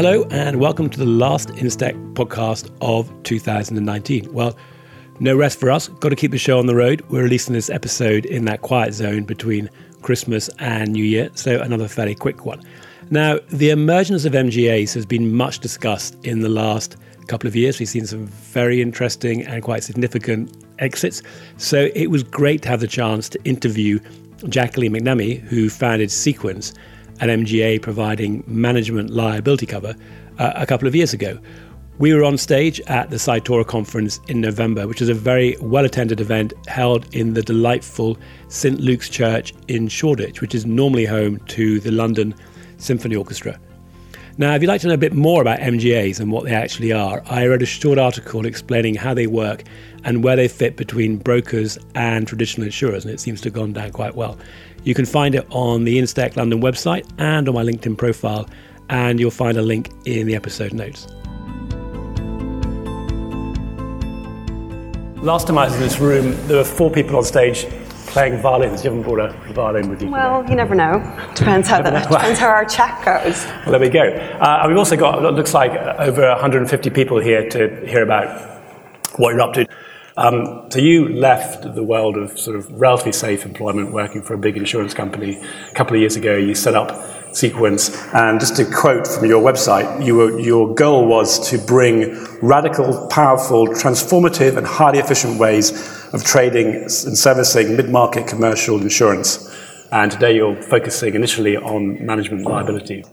Hello, and welcome to the last Instech podcast of 2019. Well, no rest for us. Got to keep the show on the road. We're releasing this episode in that quiet zone between Christmas and New Year, so another fairly quick one. Now, the emergence of MGAs has been much discussed in the last couple of years. We've seen some very interesting and quite significant exits. So it was great to have the chance to interview Jacqueline McNamee, who founded C-Quence, an MGA providing management liability cover, uh, a couple of years ago. We were on stage at the Cytora conference in November, which is a very well attended event held in the delightful St Luke's Church in Shoreditch, which is normally home to the London Symphony Orchestra. Now, if you'd like to know a bit more about MGAs and what they actually are, I read a short article explaining how they work and where they fit between brokers and traditional insurers, and it seems to have gone down quite well. You can find it on the Instech London website and on my LinkedIn profile, and you'll find a link in the episode notes. Last time I was in this room, there were four people on stage playing violins. You haven't brought a violin with you. Well, today. you never know. Depends how that, depends how our chat goes. Well, there we go. Uh, we've also got it looks like over 150 people here to hear about what you're up to. Um, so you left the world of sort of relatively safe employment, working for a big insurance company a couple of years ago. You set up C-Quence. And just to quote from your website, you were, your goal was to bring radical, powerful, transformative, and highly efficient ways of trading and servicing mid market commercial insurance. And today you're focusing initially on management liability.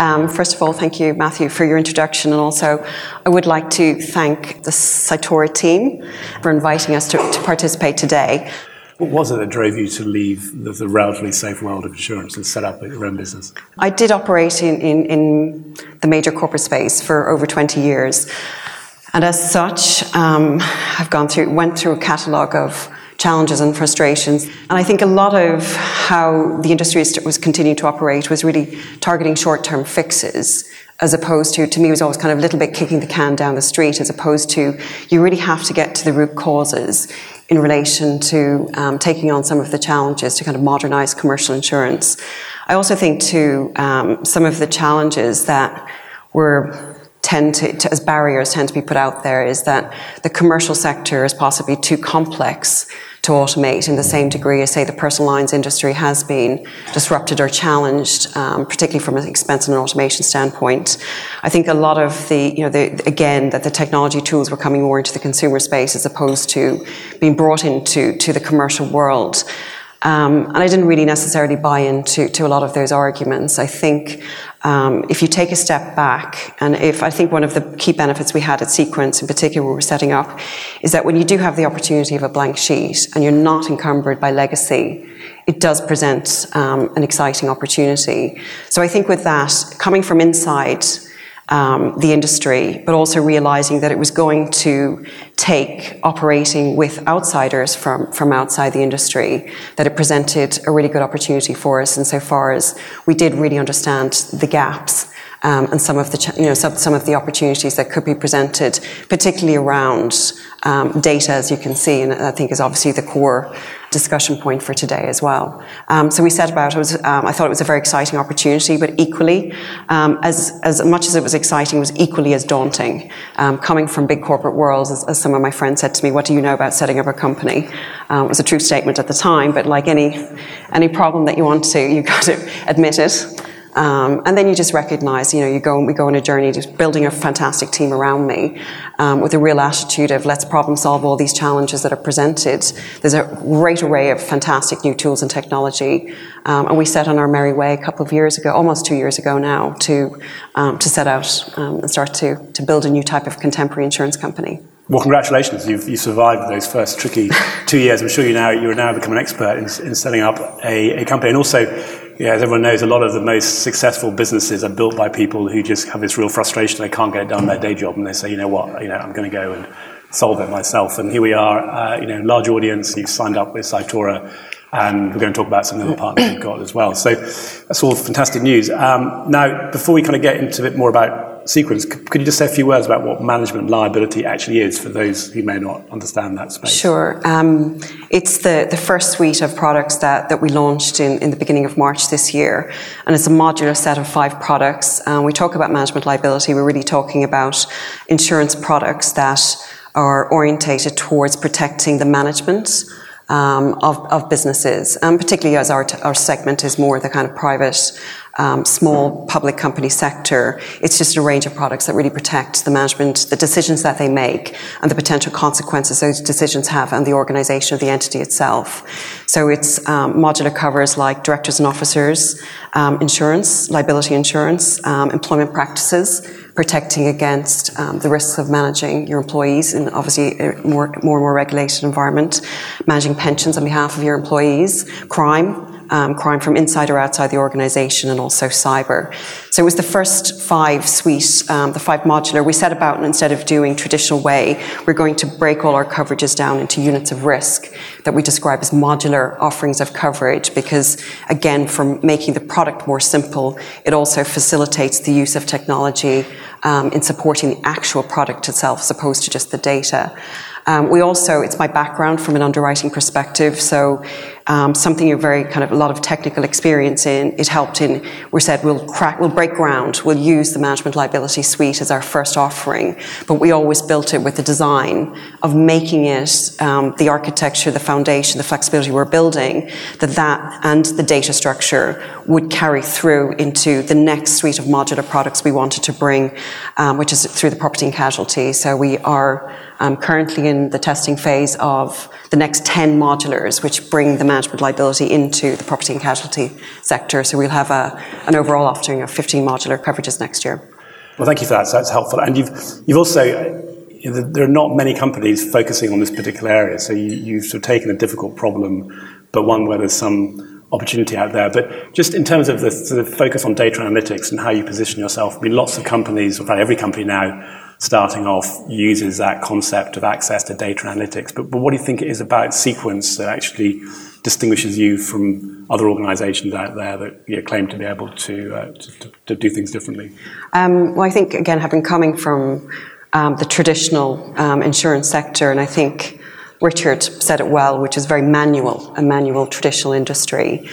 Um, first of all, thank you, Matthew, for your introduction. And also, I would like to thank the Cytora team for inviting us to, to participate today. What was it that drove you to leave the, the, relatively safe world of insurance and set up your own business? I did operate in, in, in the major corporate space for over 20 years. And as such, um, I've gone through, went through a catalogue of challenges and frustrations. And I think a lot of how the industry was continuing to operate was really targeting short-term fixes as opposed to, to me, was always kind of a little bit kicking the can down the street, as opposed to you really have to get to the root causes in relation to um, taking on some of the challenges to kind of modernize commercial insurance. I also think, too, um, some of the challenges that were tend to, to, as barriers tend to be put out there is that the commercial sector is possibly too complex to automate in the same degree as, say, the personal lines industry has been disrupted or challenged, um, particularly from an expense and an automation standpoint. I think a lot of the, you know, the, again, that the technology tools were coming more into the consumer space as opposed to being brought into to the commercial world. Um, and I didn't really necessarily buy into to a lot of those arguments. I think um, if you take a step back, and if I think one of the key benefits we had at C-Quence, in particular, we were setting up, is that when you do have the opportunity of a blank sheet and you're not encumbered by legacy, it does present um, an exciting opportunity. So I think with that, coming from inside, um, the industry, but also realizing that it was going to take operating with outsiders from, from outside the industry, that it presented a really good opportunity for us. Insofar as we did really understand the gaps um, and some of the you know some, some of the opportunities that could be presented, particularly around um, data, as you can see, and I think is obviously the core discussion point for today as well. Um, so we set about it was um, I thought it was a very exciting opportunity, but equally um, as as much as it was exciting, it was equally as daunting. Um, coming from big corporate worlds, as, as, some of my friends said to me, "What do you know about setting up a company?" Um, it was a true statement at the time, but like any any problem that you want to, you got to admit it. Um, and then you just recognize, you know, you go we go on a journey just building a fantastic team around me um, with a real attitude of let's problem solve all these challenges that are presented. There's a great array of fantastic new tools and technology, um, and we set on our merry way a couple of years ago, almost two years ago now, to um, to set out um, and start to to build a new type of contemporary insurance company. Well, congratulations! You've you survived those first tricky two years. I'm sure you now you're now become an expert in, in setting up a, a company, and also yeah, as everyone knows, a lot of the most successful businesses are built by people who just have this real frustration they can't get it done their day job, and they say, you know what, you know, I'm going to go and solve it myself. And here we are, uh, you know, large audience. You've signed up with Cytora, and we're going to talk about some of the partners you've got as well. So that's all fantastic news. Um, now, before we kind of get into a bit more about C-Quence. Could you just say a few words about what management liability actually is for those who may not understand that space? Sure. Um, it's the, the first suite of products that, that we launched in, in the beginning of March this year. And it's a modular set of five products. Um, we talk about management liability, we're really talking about insurance products that are orientated towards protecting the management of, of, businesses, and particularly as our, our segment is more the kind of private, um, small public company sector. It's just a range of products that really protect the management, the decisions that they make, and the potential consequences those decisions have on the organisation of the entity itself. So it's um, modular covers like directors and officers, um, insurance, liability insurance, um, employment practices protecting against um, the risks of managing your employees in obviously a more, more and more regulated environment, managing pensions on behalf of your employees, crime, um, crime from inside or outside the organisation, and also cyber. So it was the first five suite, um, the five modular. We set about, and instead of doing traditional way, we're going to break all our coverages down into units of risk that we describe as modular offerings of coverage. Because again, from making the product more simple, it also facilitates the use of technology um, in supporting the actual product itself as opposed to just the data. Um, we also, it's my background from an underwriting perspective, so um, something you're very kind of a lot of technical experience in. It helped in. We said we'll crack, we'll break ground, we'll use the management liability suite as our first offering, but we always built it with the design of making it um, the architecture, the foundation, the flexibility we're building, that that and the data structure would carry through into the next suite of modular products we wanted to bring, um, which is through the property and casualty. So we are um, currently in the testing phase of the next 10 modulars, which bring the management liability into the property and casualty sector. So we'll have an overall offering of 15 modular coverages next year. Well, thank you for that. So that's helpful. And you've, you've also, there are not many companies focusing on this particular area. So you, you've sort of taken a difficult problem, but one where there's some opportunity out there. But just in terms of the sort of focus on data analytics and how you position yourself, I mean, lots of companies, in fact, every company now starting off uses that concept of access to data analytics. But, but what do you think it is about C-Quence that actually distinguishes you from other organizations out there that you know, claim to be able to, uh, to, to, do things differently? Um, well, I think, again, having coming from um, the traditional um, insurance sector, and I think Richard said it well, which is very manual, a manual traditional industry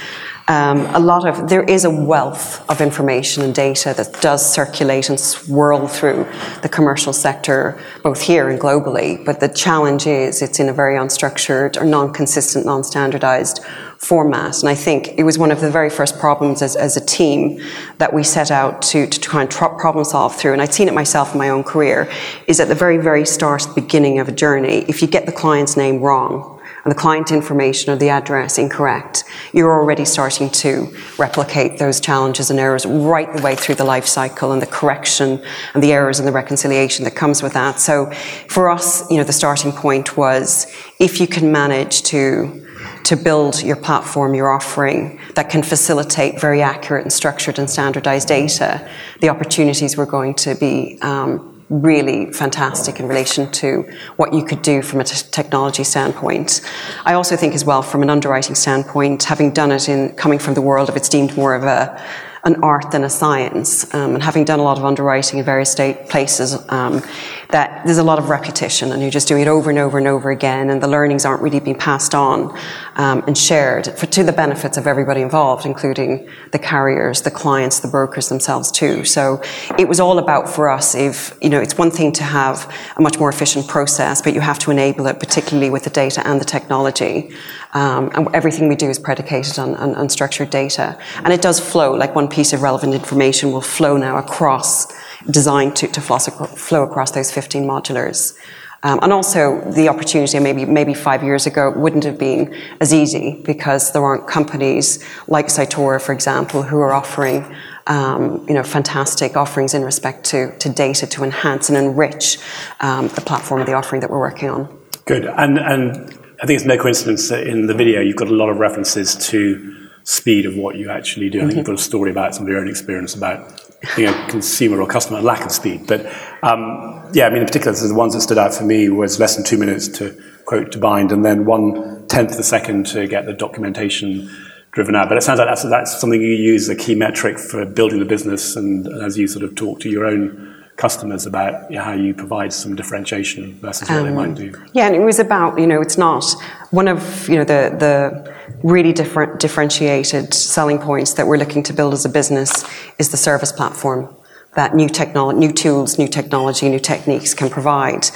um, a lot of there is a wealth of information and data that does circulate and swirl through the commercial sector, both here and globally. But the challenge is it's in a very unstructured or non-consistent, non-standardized format. And I think it was one of the very first problems as, as a team that we set out to, to try and tr- problem solve through. And I'd seen it myself in my own career, is at the very, very start, beginning of a journey, if you get the client's name wrong, and the client information or the address incorrect, you're already starting to replicate those challenges and errors right the way through the life cycle and the correction and the errors and the reconciliation that comes with that. So for us, you know, the starting point was if you can manage to to build your platform, your offering that can facilitate very accurate and structured and standardized data, the opportunities were going to be um, really fantastic in relation to what you could do from a t- technology standpoint. I also think, as well, from an underwriting standpoint, having done it in coming from the world of it's deemed more of a an art than a science. Um, and having done a lot of underwriting in various state places, um, that there's a lot of repetition, and you're just doing it over and over and over again, and the learnings aren't really being passed on um, and shared for, to the benefits of everybody involved, including the carriers, the clients, the brokers themselves too. So it was all about for us. If you know, it's one thing to have a much more efficient process, but you have to enable it, particularly with the data and the technology. Um, and everything we do is predicated on, on, on, structured data. And it does flow, like one piece of relevant information will flow now across, designed to, to flow across those 15 modulars. Um, and also the opportunity maybe maybe five years ago wouldn't have been as easy because there aren't companies like Cytora, for example, who are offering um, you know fantastic offerings in respect to, to data to enhance and enrich um, the platform of the offering that we're working on. Good. And and I think it's no coincidence that in the video you've got a lot of references to speed of what you actually do. I think mm-hmm. you've got a story about some of your own experience about being a consumer or customer lack of speed. But um, yeah, I mean, in particular, the ones that stood out for me was less than two minutes to quote to bind, and then one tenth of a second to get the documentation driven out. But it sounds like that's, something you use as a key metric for building the business, and as you sort of talk to your own customers about how you provide some differentiation versus what um, they might do? Yeah, and it was about, you know, it's not one of, you know, the, the really different differentiated selling points that we're looking to build as a business is the service platform that new technology, new tools, new technology, new techniques can provide.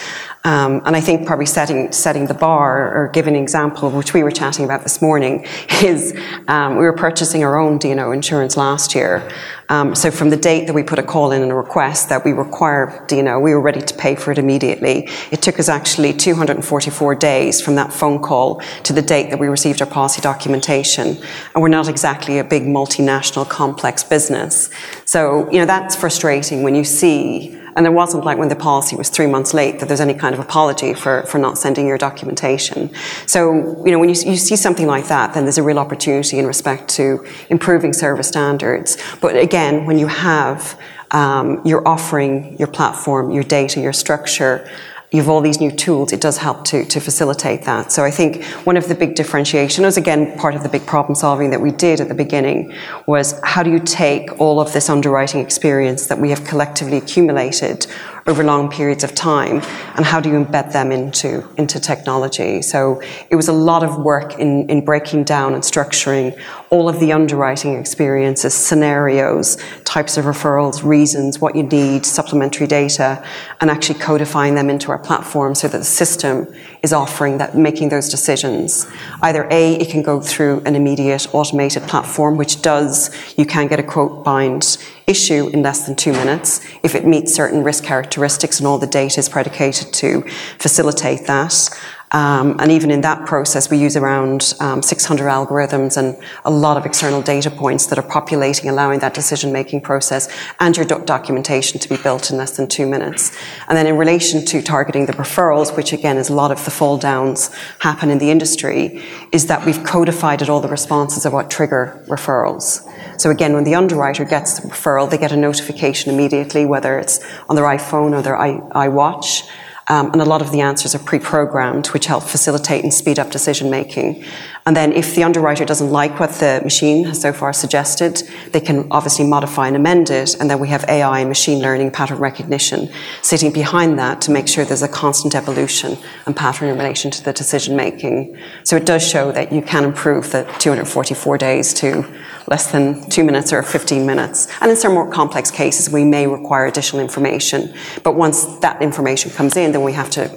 Um, and I think probably setting setting the bar or giving an example, which we were chatting about this morning, is um, we were purchasing our own D&O insurance last year. Um, so from the date that we put a call in and a request that we require D&O, we were ready to pay for it immediately. It took us actually 244 days from that phone call to the date that we received our policy documentation. And we're not exactly a big multinational complex business. So, you know, that's frustrating when you see and it wasn't like when the policy was three months late that there's any kind of apology for, for not sending your documentation. So, you know, when you, you see something like that, then there's a real opportunity in respect to improving service standards. But again, when you have um, your offering, your platform, your data, your structure, you have all these new tools, it does help to, to facilitate that. So I think one of the big differentiation differentiations, again, part of the big problem solving that we did at the beginning was how do you take all of this underwriting experience that we have collectively accumulated over long periods of time and how do you embed them into, into technology. So it was a lot of work in, in breaking down and structuring all of the underwriting experiences, scenarios, types of referrals, reasons, what you need, supplementary data, and actually codifying them into our platform so that the system is offering that, making those decisions. Either A, it can go through an immediate automated platform, which does, you can get a quote bind issue in less than two minutes if it meets certain risk characteristics and all the data is predicated to facilitate that. Um, and even in that process, we use around um, 600 algorithms and a lot of external data points that are populating, allowing that decision making process and your doc- documentation to be built in less than two minutes. And then in relation to targeting the referrals, which again is a lot of the fall downs happen in the industry, is that we've codified all the responses of what trigger referrals. So again, when the underwriter gets the referral, they get a notification immediately, whether it's on their iPhone or their iWatch. Um, and a lot of the answers are pre-programmed, which help facilitate and speed up decision making. And then if the underwriter doesn't like what the machine has so far suggested, they can obviously modify and amend it. And then we have AI and machine learning pattern recognition sitting behind that to make sure there's a constant evolution and pattern in relation to the decision making. So it does show that you can improve the 244 days to less than two minutes or 15 minutes. And in some more complex cases, we may require additional information. But once that information comes in, then we have to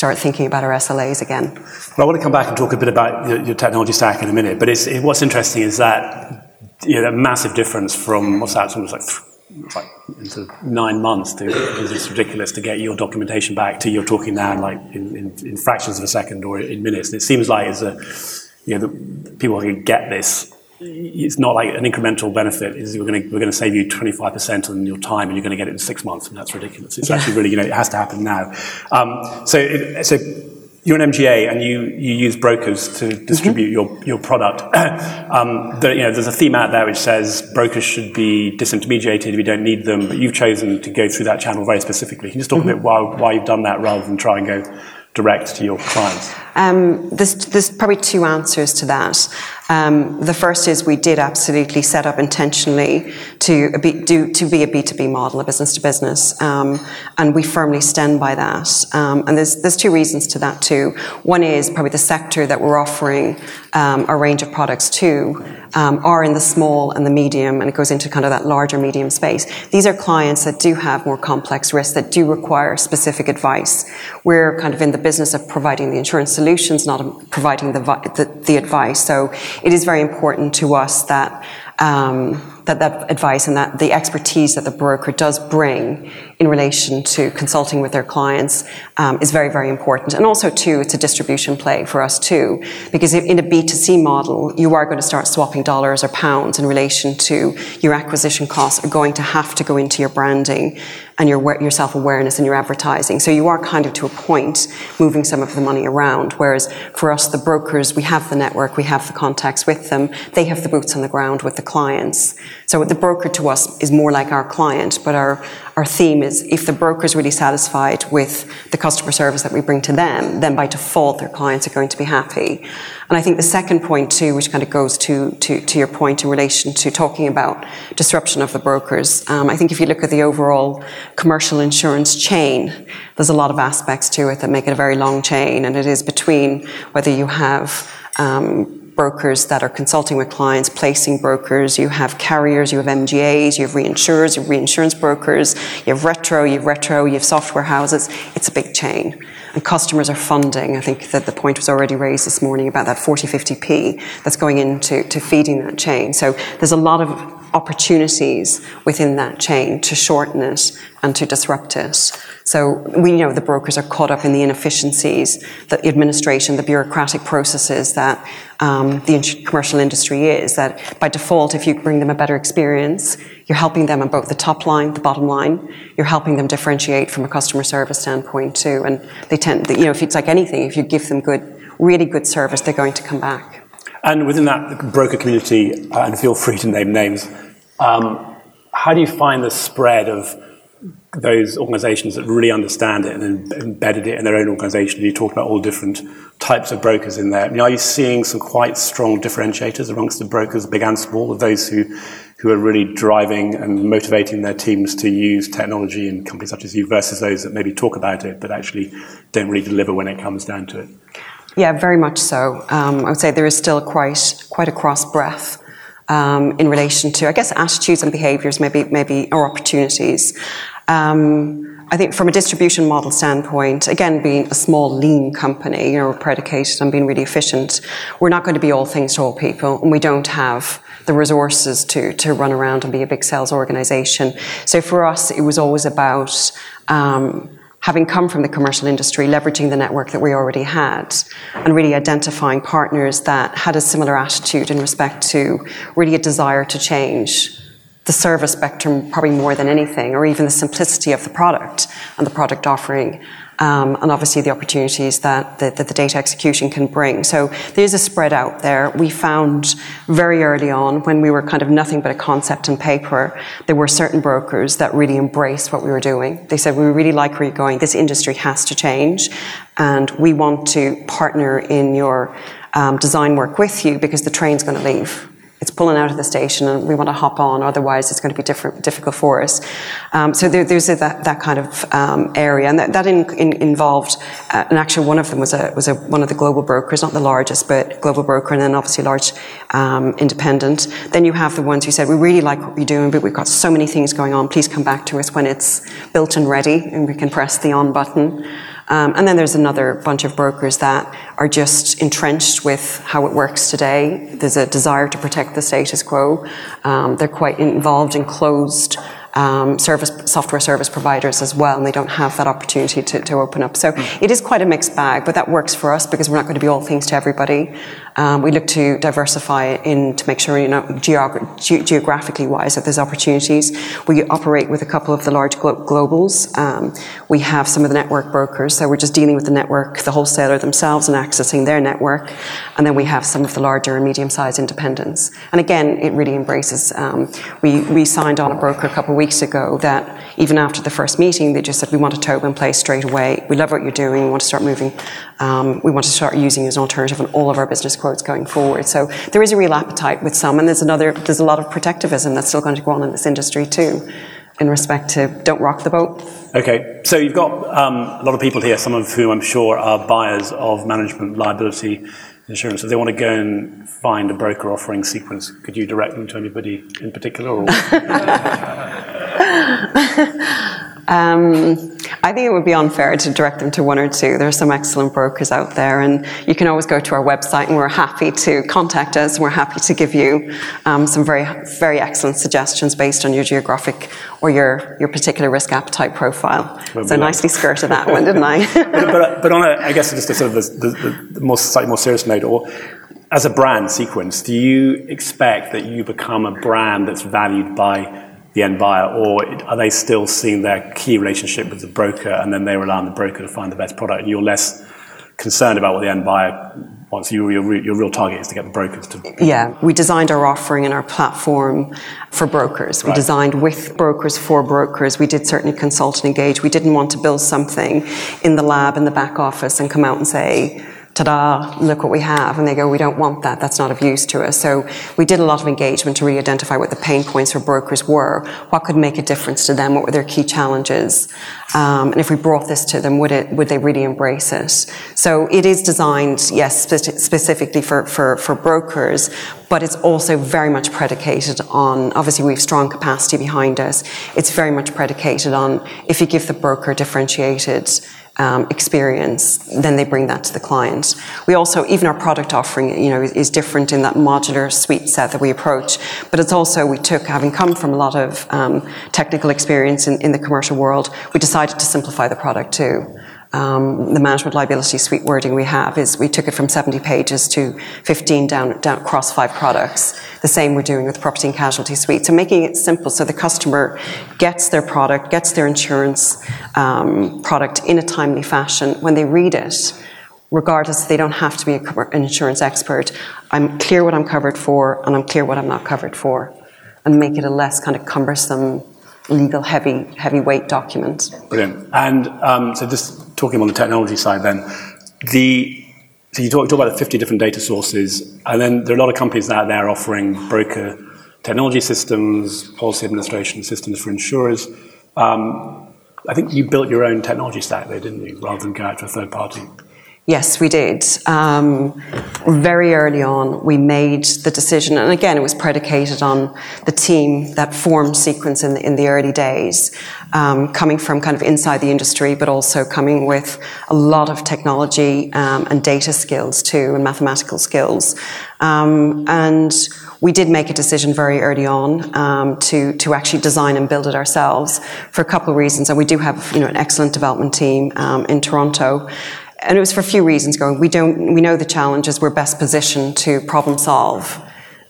start thinking about our SLAs again. Well, I want to come back and talk a bit about your, your technology stack in a minute. But it, what's interesting is that you know, massive difference from what's that? It's almost like, like into nine months to it's ridiculous to get your documentation back to you're talking now like in, in, in fractions of a second or in minutes. And it seems like it's a you know people can get this it's not like an incremental benefit. Is we're going to we're going to save you 25% on your time, and you're going to get it in six months, and that's ridiculous. It's yeah. actually really you know it has to happen now. Um, so it, so you're an MGA and you, you use brokers to distribute mm-hmm. your, your product. um, the, you know, there's a theme out there which says brokers should be disintermediated, we don't need them, but you've chosen to go through that channel very specifically. Can you just talk mm-hmm. a bit why, why you've done that rather than try and go direct to your clients? Um, there's, there's probably two answers to that. Um, the first is we did absolutely set up intentionally to be, do, to be a B2B model, a business to business, um, and we firmly stand by that. Um, and there's, there's two reasons to that too. One is probably the sector that we're offering um, a range of products to um, are in the small and the medium, and it goes into kind of that larger medium space. These are clients that do have more complex risks that do require specific advice. We're kind of in the business of providing the insurance solutions, not providing the, the, the advice. So it is very important to us that um, that that advice and that the expertise that the broker does bring in relation to consulting with their clients um, is very, very important. And also, too, it's a distribution play for us, too, because in a B2C model, you are going to start swapping dollars or pounds in relation to your acquisition costs are going to have to go into your branding and your, your self-awareness and your advertising. So you are kind of to a point moving some of the money around. Whereas for us, the brokers, we have the network, we have the contacts with them. They have the boots on the ground with the clients. So the broker to us is more like our client, but our, our theme is if the broker is really satisfied with the customer service that we bring to them, then by default their clients are going to be happy. And I think the second point too, which kind of goes to, to, to your point in relation to talking about disruption of the brokers, um, I think if you look at the overall commercial insurance chain, there's a lot of aspects to it that make it a very long chain, and it is between whether you have um, brokers that are consulting with clients, placing brokers, you have carriers, you have MGAs, you have reinsurers, you have reinsurance brokers, you have retro, you have retro, you have software houses. It's a big chain. And customers are funding. I think that the point was already raised this morning about that 40, 50p that's going into to feeding that chain. So there's a lot of opportunities within that chain to shorten it and to disrupt it. So we know the brokers are caught up in the inefficiencies, the administration, the bureaucratic processes that um, the commercial industry is. That by default, if you bring them a better experience, you're helping them on both the top line, the bottom line. You're helping them differentiate from a customer service standpoint too. And they tend, you know, if it's like anything, if you give them good, really good service, they're going to come back. And within that broker community, uh, and feel free to name names, um, how do you find the spread of those organizations that really understand it and embedded it in their own organization. You talked about all different types of brokers in there. I mean, are you seeing some quite strong differentiators amongst the brokers, big and small, of those who, who are really driving and motivating their teams to use technology in companies such as you versus those that maybe talk about it but actually don't really deliver when it comes down to it? Yeah, very much so. Um, I would say there is still quite quite a cross breadth um, in relation to, I guess, attitudes and behaviours, maybe maybe or opportunities. Um, I think from a distribution model standpoint, again, being a small, lean company, you know, predicated on being really efficient, we're not going to be all things to all people, and we don't have the resources to, to run around and be a big sales organization. So for us, it was always about um, having come from the commercial industry, leveraging the network that we already had, and really identifying partners that had a similar attitude in respect to really a desire to change the service spectrum probably more than anything, or even the simplicity of the product and the product offering. Um, and obviously the opportunities that the, that the, data execution can bring. So there's a spread out there. We found very early on, when we were kind of nothing but a concept and paper, there were certain brokers that really embraced what we were doing. They said, We really like where you're going. This industry has to change, and we want to partner in your um, design work with you because the train's going to leave it's pulling out of the station and we want to hop on, otherwise it's going to be difficult for us. Um, so there, there's a, that, that kind of um, area, and that, that in, in, involved, uh, and actually one of them was a was a, one of the global brokers, not the largest, but global broker, and then obviously large um, independent. Then you have the ones who said, "We really like what you're doing, but we've got so many things going on. Please come back to us when it's built and ready, and we can press the on button." Um, and then there's another bunch of brokers that are just entrenched with how it works today. There's a desire to protect the status quo. Um, they're quite involved in closed um, service software service providers as well, and they don't have that opportunity to, to open up. So mm. it is quite a mixed bag, but that works for us because we're not going to be all things to everybody. Um, we look to diversify in to make sure you know geog- ge- geographically wise that there's opportunities. We operate with a couple of the large glo- globals. Um, we have some of the network brokers, so we're just dealing with the network, the wholesaler themselves, and accessing their network. And then we have some of the larger and medium-sized independents. And again, it really embraces. Um, we we signed on a broker a couple of weeks ago that even after the first meeting, they just said, we want a TOBA in place straight away. We love what you're doing. We want to start moving. Um, we want to start using as an alternative in all of our business quotes going forward. So there is a real appetite with some, and there's another, there's a lot of protectivism that's still going to go on in this industry too in respect to don't rock the boat. Okay, so you've got um, a lot of people here, some of whom I'm sure are buyers of management liability insurance. If they want to go and find a broker offering C-Quence, could you direct them to anybody in particular? Um, I think it would be unfair to direct them to one or two. There are some excellent brokers out there, and you can always go to our website, and we're happy to contact us. We're happy to give you um, some very, very excellent suggestions based on your geographic or your, your particular risk appetite profile. Well, so nicely skirted that one, didn't I? but, but, but, on a, I guess just a sort of the, the, the more slightly more serious note, or as a brand C-Quence, do you expect that you become a brand that's valued by the end buyer, or are they still seeing their key relationship with the broker and then they rely on the broker to find the best product and you're less concerned about what the end buyer wants. your, your, your real target is to get the brokers to. Yeah, we designed our offering and our platform for brokers. We right. designed with brokers for brokers. We did certainly consult and engage. We didn't want to build something in the lab, in the back office, and come out and say, ta-da, look what we have. And they go, we don't want that. That's not of use to us. So we did a lot of engagement to really identify what the pain points for brokers were, what could make a difference to them, what were their key challenges. Um, and if we brought this to them, would it, would they really embrace it? So it is designed, yes, spe- specifically for, for, for brokers, but it's also very much predicated on, obviously we have strong capacity behind us. It's very much predicated on if you give the broker differentiated um, experience, then they bring that to the client. We also, even our product offering, you know, is, different in that modular suite set that we approach. But it's also we took, having come from a lot of um, technical experience in, in the commercial world, we decided to simplify the product too. Um, the management liability suite wording we have is we took it from 70 pages to 15 down, down across five products. The same we're doing with property and casualty suite. So making it simple so the customer gets their product, gets their insurance um, product in a timely fashion when they read it. Regardless, they don't have to be an insurance expert. I'm clear what I'm covered for, and I'm clear what I'm not covered for, and make it a less kind of cumbersome legal heavy heavyweight document. Brilliant. And um, so just talking on the technology side, then the so you talk, talk about the 50 different data sources, and then there are a lot of companies out there offering broker technology systems, policy administration systems for insurers. Um, I think you built your own technology stack there, didn't you, rather than go out to a third party? Yes, we did. Um, very early on, we made the decision, and again, it was predicated on the team that formed C-Quence in the, in the early days, um, coming from kind of inside the industry, but also coming with a lot of technology um, and data skills too, and mathematical skills. Um, and we did make a decision very early on um, to to actually design and build it ourselves for a couple of reasons. And we do have you know an excellent development team um, in Toronto and it was for a few reasons going we don't we know the challenges we're best positioned to problem solve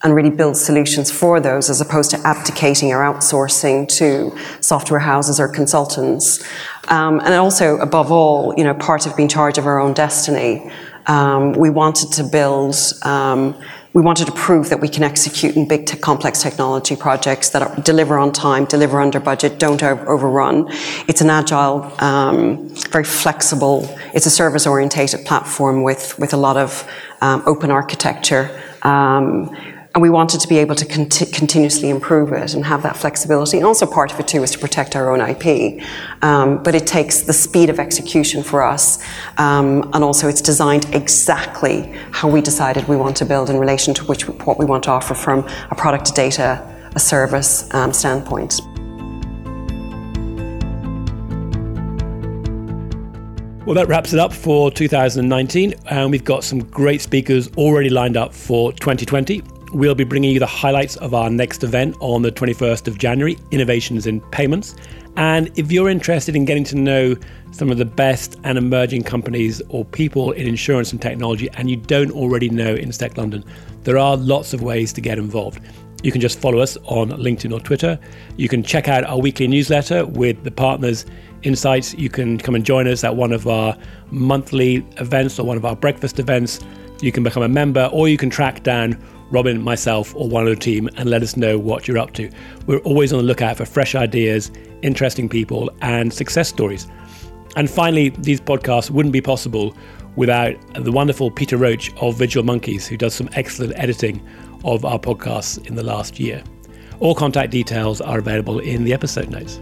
and really build solutions for those as opposed to abdicating or outsourcing to software houses or consultants. Um, and also above all you know part of being charge of our own destiny. Um, we wanted to build um, we wanted to prove that we can execute in big, te- complex technology projects that are, deliver on time, deliver under budget, don't over- overrun. It's an agile, um, very flexible. It's a service-orientated platform with with a lot of um, open architecture. Um, and we wanted to be able to conti- continuously improve it and have that flexibility. And also part of it too is to protect our own IP. Um, but it takes the speed of execution for us, um, and also it's designed exactly how we decided we want to build in relation to which what we want to offer from a product to data, a service um, standpoint. Well, that wraps it up for 2019, and we've got some great speakers already lined up for 2020. We'll be bringing you the highlights of our next event on the 21st of January Innovations in Payments. And if you're interested in getting to know some of the best and emerging companies or people in insurance and technology, and you don't already know Instech London, there are lots of ways to get involved. You can just follow us on LinkedIn or Twitter. You can check out our weekly newsletter with the partners' insights. You can come and join us at one of our monthly events or one of our breakfast events. You can become a member, or you can track down Robin, myself, or one of the team and let us know what you're up to. We're always on the lookout for fresh ideas, interesting people, and success stories. And finally, these podcasts wouldn't be possible without the wonderful Peter Roach of Visual Monkeys, who does some excellent editing of our podcasts in the last year. All contact details are available in the episode notes.